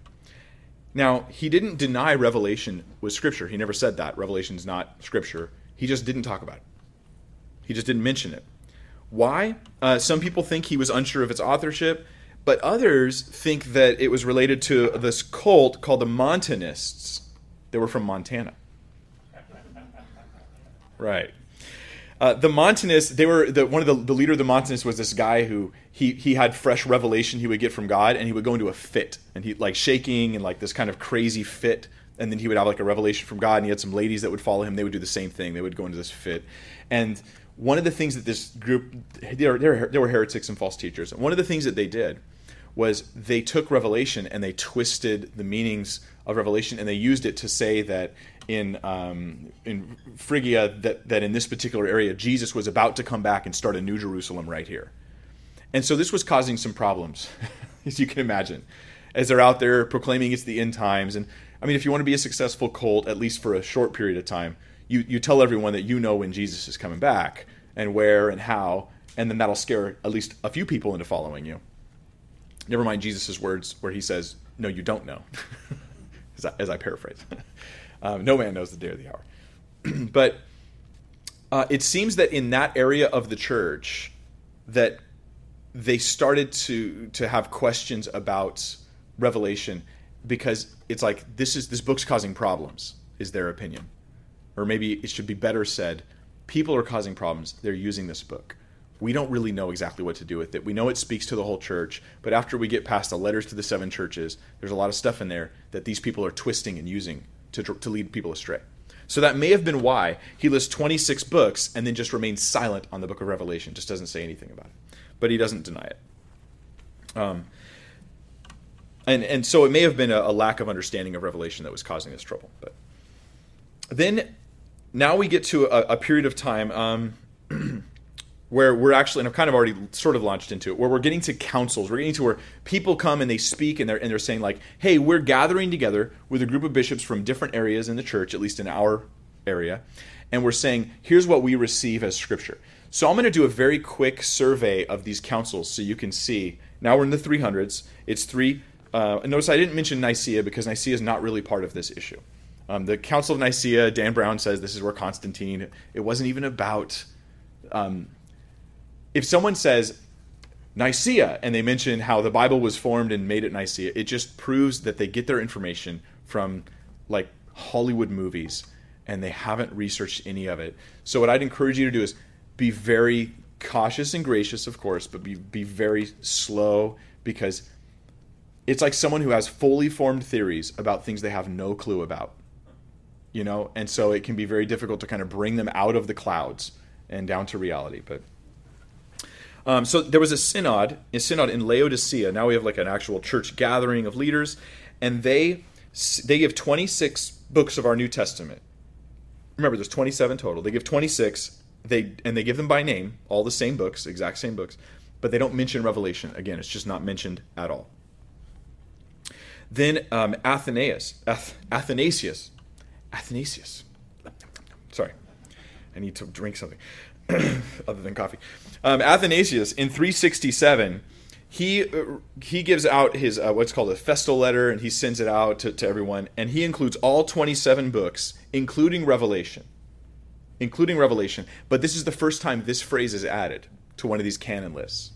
Now, he didn't deny Revelation was scripture. He never said that. Revelation is not scripture. He just didn't talk about it. He just didn't mention it. Why? Uh, some people think he was unsure of its authorship, but others think that it was related to this cult called the Montanists. They were from Montana. Right. Uh, the Montanists, they were the, one of the, the leader of the Montanists was this guy who he he had fresh revelation he would get from God, and he would go into a fit, and he like shaking and like this kind of crazy fit, and then he would have like a revelation from God, and he had some ladies that would follow him. They would do the same thing. They would go into this fit, and one of the things that this group they were, they were heretics and false teachers. And one of the things that they did was they took Revelation and they twisted the meanings of Revelation and they used it to say that in um, in Phrygia that that in this particular area Jesus was about to come back and start a new Jerusalem right here. And so this was causing some problems, as you can imagine, as they're out there proclaiming it's the end times. And I mean, if you want to be a successful cult, at least for a short period of time, you, you tell everyone that you know when Jesus is coming back and where and how, and then that'll scare at least a few people into following you. Never mind Jesus' words where he says, No, you don't know, as, I, as, I, paraphrase. um, no man knows the day or the hour. but uh, it seems that in that area of the church, that they started to to have questions about revelation because it's like this is this book's causing problems is their opinion or maybe it should be better said people are causing problems they're using this book we don't really know exactly what to do with it. We know it speaks to the whole church but after we get past the letters to the seven churches there's a lot of stuff in there that these people are twisting and using to, to lead people astray. So that may have been why he lists 26 books and then just remains silent on the book of revelation just doesn't say anything about it. But he doesn't deny it. Um, and and so it may have been a, a lack of understanding of revelation that was causing this trouble but then now we get to a, a period of time um, where we're actually, and I've kind of already sort of launched into it, where we're getting to councils. We're getting to where people come and they speak and they're, and they're saying, like, hey, we're gathering together with a group of bishops from different areas in the church, at least in our area, and we're saying, here's what we receive as scripture. So I'm going to do a very quick survey of these councils so you can see. Now we're in the 300s. It's three. Uh, notice I didn't mention Nicaea because Nicaea is not really part of this issue. Um, the Council of Nicaea, Dan Brown says this is where Constantine. It wasn't even about. Um, if someone says Nicaea and they mention how the Bible was formed and made at Nicaea, it just proves that they get their information from like Hollywood movies and they haven't researched any of it. So what I'd encourage you to do is be very cautious and gracious, of course, but be be very slow because it's like someone who has fully formed theories about things they have no clue about you know, and so it can be very difficult to kind of bring them out of the clouds and down to reality. But um, so there was a synod, a synod in Laodicea. Now we have like an actual church gathering of leaders, and they they give 26 books of our New Testament. Remember, there's 27 total. They give 26. They and they give them by name, all the same books, exact same books, but they don't mention Revelation. Again, it's just not mentioned at all. Then um, Athanasius, Ath- Athanasius Athanasius. Sorry, I need to drink something other than coffee. Um, Athanasius in 367, he uh, he gives out his uh, what's called a festal letter, and he sends it out to, to everyone, and he includes all 27 books, including Revelation, including Revelation. But this is the first time this phrase is added to one of these canon lists.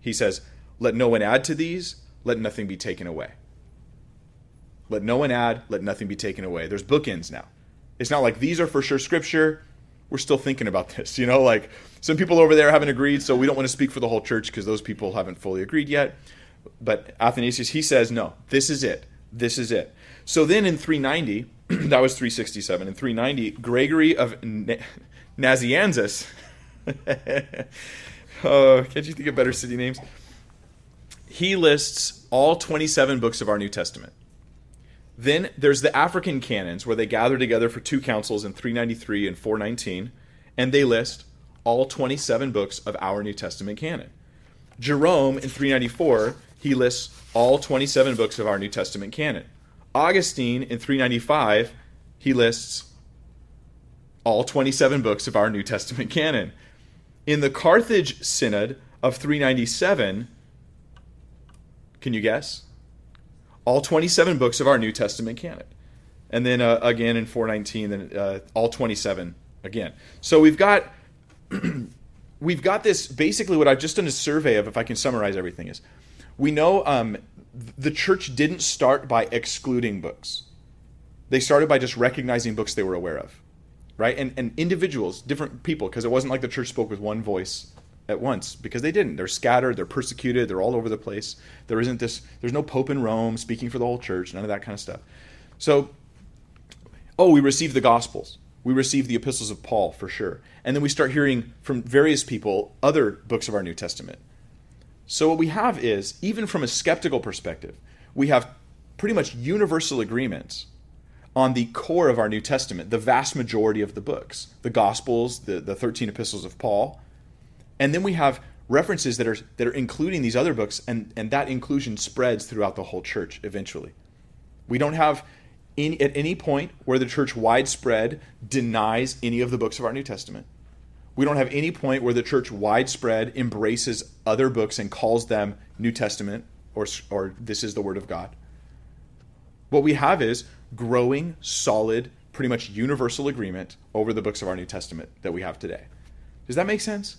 He says, "Let no one add to these; let nothing be taken away." Let no one add, let nothing be taken away. There's bookends now. It's not like these are for sure scripture. We're still thinking about this. You know, like some people over there haven't agreed, so we don't want to speak for the whole church because those people haven't fully agreed yet. But Athanasius, he says, no, this is it. This is it. So then in 390, that was 367. In 390, Gregory of Nazianzus. oh, can't you think of better city names? He lists all 27 books of our New Testament. Then there's the African canons where they gather together for two councils in 393 and 419, and they list all 27 books of our New Testament canon. Jerome in 394, he lists all 27 books of our New Testament canon. Augustine in 395, he lists all 27 books of our New Testament canon. In the Carthage Synod of 397, can you guess? All 27 books of our New Testament canon. And then uh, again in 419, then uh, all 27 again. So we've got we've got this basically what I've just done a survey of, if I can summarize everything, is we know um, the church didn't start by excluding books. They started by just recognizing books they were aware of, right? And, and individuals, different people, because it wasn't like the church spoke with one voice at once, because they didn't. They're scattered, they're persecuted, they're all over the place. There isn't this, there's no pope in Rome speaking for the whole church, none of that kind of stuff. So, oh, we received the Gospels. We received the epistles of Paul for sure. And then we start hearing from various people other books of our New Testament. So, what we have is, even from a skeptical perspective, we have pretty much universal agreement on the core of our New Testament, the vast majority of the books, the Gospels, the, the 13 epistles of Paul. And then we have references that are that are including these other books, and, and that inclusion spreads throughout the whole church eventually. We don't have in, at any point where the church widespread denies any of the books of our New Testament. We don't have any point where the church widespread embraces other books and calls them New Testament or, or this is the Word of God. What we have is growing, solid, pretty much universal agreement over the books of our New Testament that we have today. Does that make sense?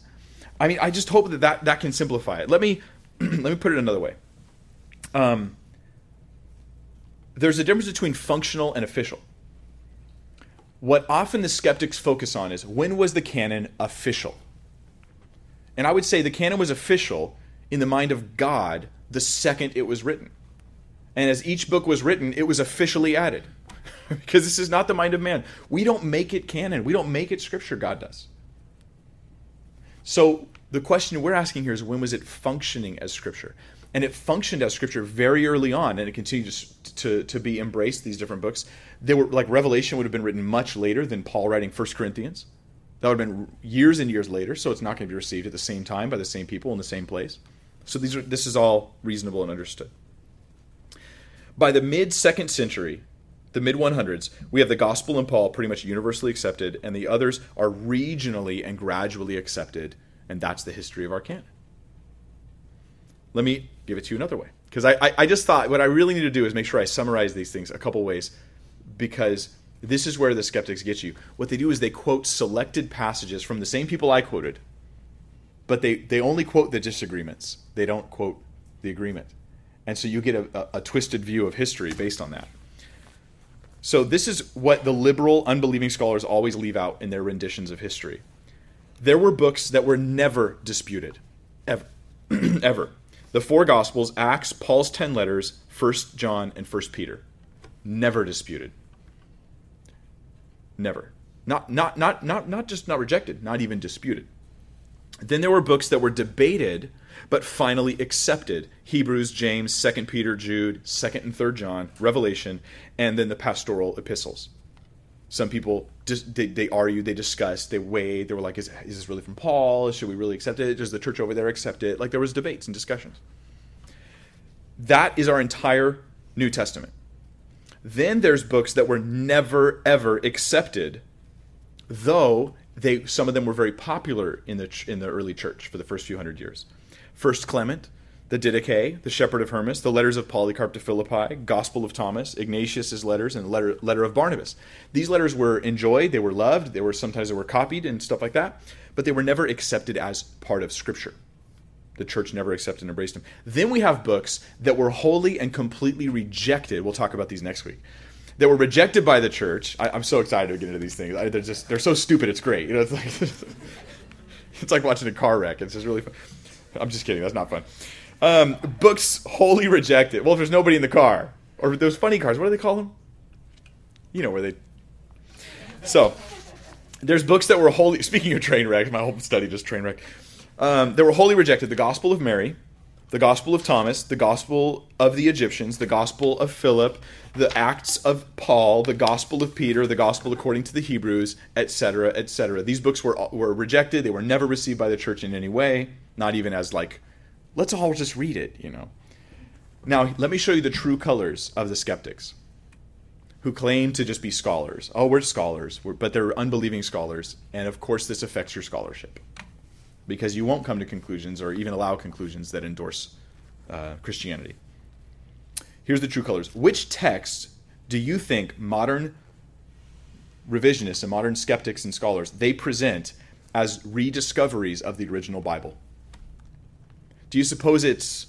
I mean, I just hope that that, that can simplify it. Let me let me put it another way. Um, there's a difference between functional and official what often the skeptics focus on is when was the canon official? And I would say the canon was official in the mind of God the second it was written. And as each book was written, it was officially added. because this is not the mind of man. We don't make it canon, we don't make it scripture, God does. So the question we're asking here is when was it functioning as scripture? And it functioned as scripture very early on, and it continues to, to be embraced, these different books. They were like Revelation would have been written much later than Paul writing First Corinthians. That would have been years and years later, so it's not going to be received at the same time by the same people in the same place. So these are this is all reasonable and understood. By the mid second century, the mid 100s, we have the gospel and Paul pretty much universally accepted, and the others are regionally and gradually accepted, and that's the history of our canon. Let me give it to you another way. Because I, I, I, just thought what I really need to do is make sure I summarize these things a couple ways because this is where the skeptics get you. What they do is they quote selected passages from the same people I quoted, but they, they only quote the disagreements. They don't quote the agreement. And so you get a, a, a twisted view of history based on that. So this is what the liberal, unbelieving scholars always leave out in their renditions of history. There were books that were never disputed, ever, ever the four Gospels, Acts, Paul's 10 letters, 1 John, and 1 Peter. Never disputed. Never. Not, not, not, not, not just not rejected, not even disputed. Then there were books that were debated but finally accepted Hebrews, James, 2 Peter, Jude, 2nd and 3rd John, Revelation, and then the pastoral epistles. Some people they, they argue, they discussed, they weighed. They were like, is, is this really from Paul? Should we really accept it? Does the church over there accept it? Like there was debates and discussions. That is our entire New Testament. Then there's books that were never ever accepted, though they some of them were very popular in the in the early church for the first few hundred years. First Clement, the Didache, the Shepherd of Hermas, the letters of Polycarp to Philippi, Gospel of Thomas, Ignatius's letters, and letter letter of Barnabas. These letters were enjoyed, they were loved, they were sometimes they were copied and stuff like that, but they were never accepted as part of Scripture. The church never accepted and embraced them. Then we have books that were wholly and completely rejected. We'll talk about these next week. That were rejected by the church. I, am so excited to get into these things. I, they're just they're so stupid. It's great. You know, it's like it's like watching a car wreck. It's just really fun. I'm just kidding. That's not fun. Um, books wholly rejected. Well, if there's nobody in the car, or those funny cars, what do they call them? You know where they. So, there's books that were wholly. Speaking of train wreck, my whole study just train wreck. Um, they were wholly rejected. The Gospel of Mary, the Gospel of Thomas, the Gospel of the Egyptians, the Gospel of Philip, the Acts of Paul, the Gospel of Peter, the Gospel according to the Hebrews, etc., etc. These books were were rejected. They were never received by the church in any way, not even as like, let's all just read it, you know. Now, let me show you the true colors of the skeptics who claim to just be scholars. Oh, we're scholars, but they're unbelieving scholars, and of course, this affects your scholarship because you won't come to conclusions or even allow conclusions that endorse uh, Christianity. Here's the true colors. Which text do you think modern revisionists and modern skeptics and scholars they present as rediscoveries of the original Bible? Do you suppose it's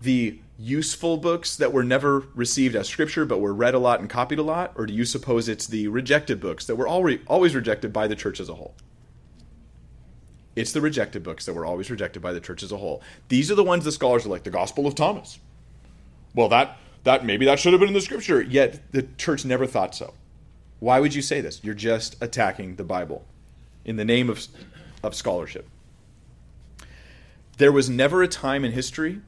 the useful books that were never received as scripture but were read a lot and copied a lot or do you suppose it's the rejected books that were always rejected by the church as a whole? It's the rejected books that were always rejected by the church as a whole. These are the ones the scholars are like the Gospel of Thomas. Well, that that maybe that should have been in the scripture, yet the church never thought so. Why would you say this? You're just attacking the Bible in the name of of scholarship. There was never a time in history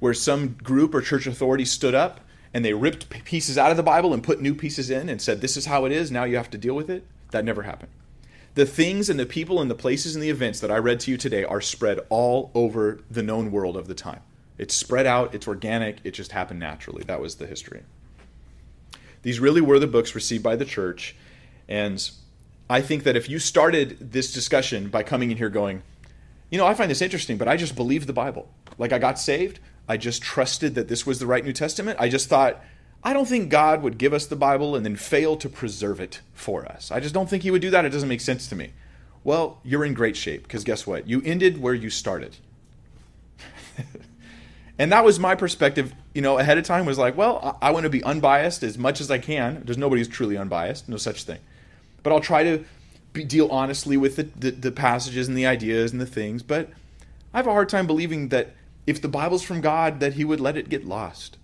where some group or church authority stood up and they ripped pieces out of the Bible and put new pieces in and said, This is how it is, now you have to deal with it. That never happened the things and the people and the places and the events that I read to you today are spread all over the known world of the time. It's spread out, it's organic, it just happened naturally. That was the history. These really were the books received by the church. And I think that if you started this discussion by coming in here going, you know, I find this interesting, but I just believe the Bible. Like I got saved, I just trusted that this was the right New Testament. I just thought, I don't think God would give us the Bible and then fail to preserve it for us. I just don't think He would do that. It doesn't make sense to me. Well, you're in great shape because guess what? You ended where you started. and that was my perspective, you know, ahead of time was like, well, I, want to be unbiased as much as I can. There's nobody who's truly unbiased, no such thing. But I'll try to be, deal honestly with the, the, the passages and the ideas and the things. But I have a hard time believing that if the Bible's from God, that He would let it get lost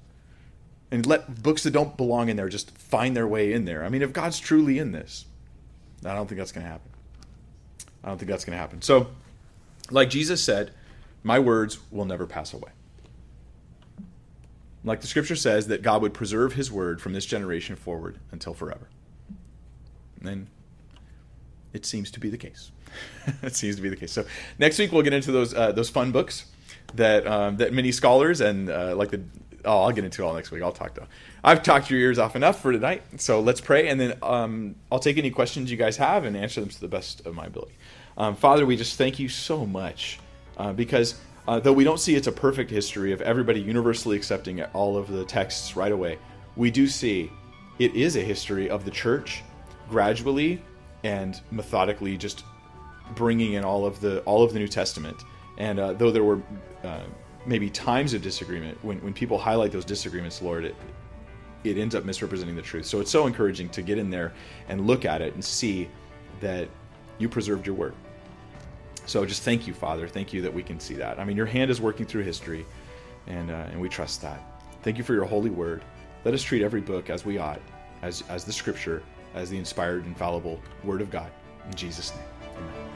and let books that don't belong in there just find their way in there. I mean, if God's truly in this, I don't think that's going to happen. I don't think that's going to happen. So, like Jesus said, my words will never pass away. Like the scripture says, that God would preserve his word from this generation forward until forever. And it seems to be the case. it seems to be the case. So next week we'll get into those uh, those fun books that um, that many scholars and uh, like the oh, I'll get into it all next week. I'll talk to. I've talked your ears off enough for tonight. So let's pray, and then um, I'll take any questions you guys have and answer them to the best of my ability. Um, Father, we just thank you so much uh, because uh, though we don't see it's a perfect history of everybody universally accepting all of the texts right away, we do see it is a history of the church gradually and methodically just bringing in all of the all of the New Testament. And uh, though there were uh, maybe times of disagreement, when, when people highlight those disagreements, Lord, it, it ends up misrepresenting the truth. So it's so encouraging to get in there and look at it and see that you preserved your word. So just thank you, Father. Thank you that we can see that. I mean, your hand is working through history, and, uh, and we trust that. Thank you for your holy word. Let us treat every book as we ought, as, as the scripture, as the inspired, infallible word of God. In Jesus' name, amen.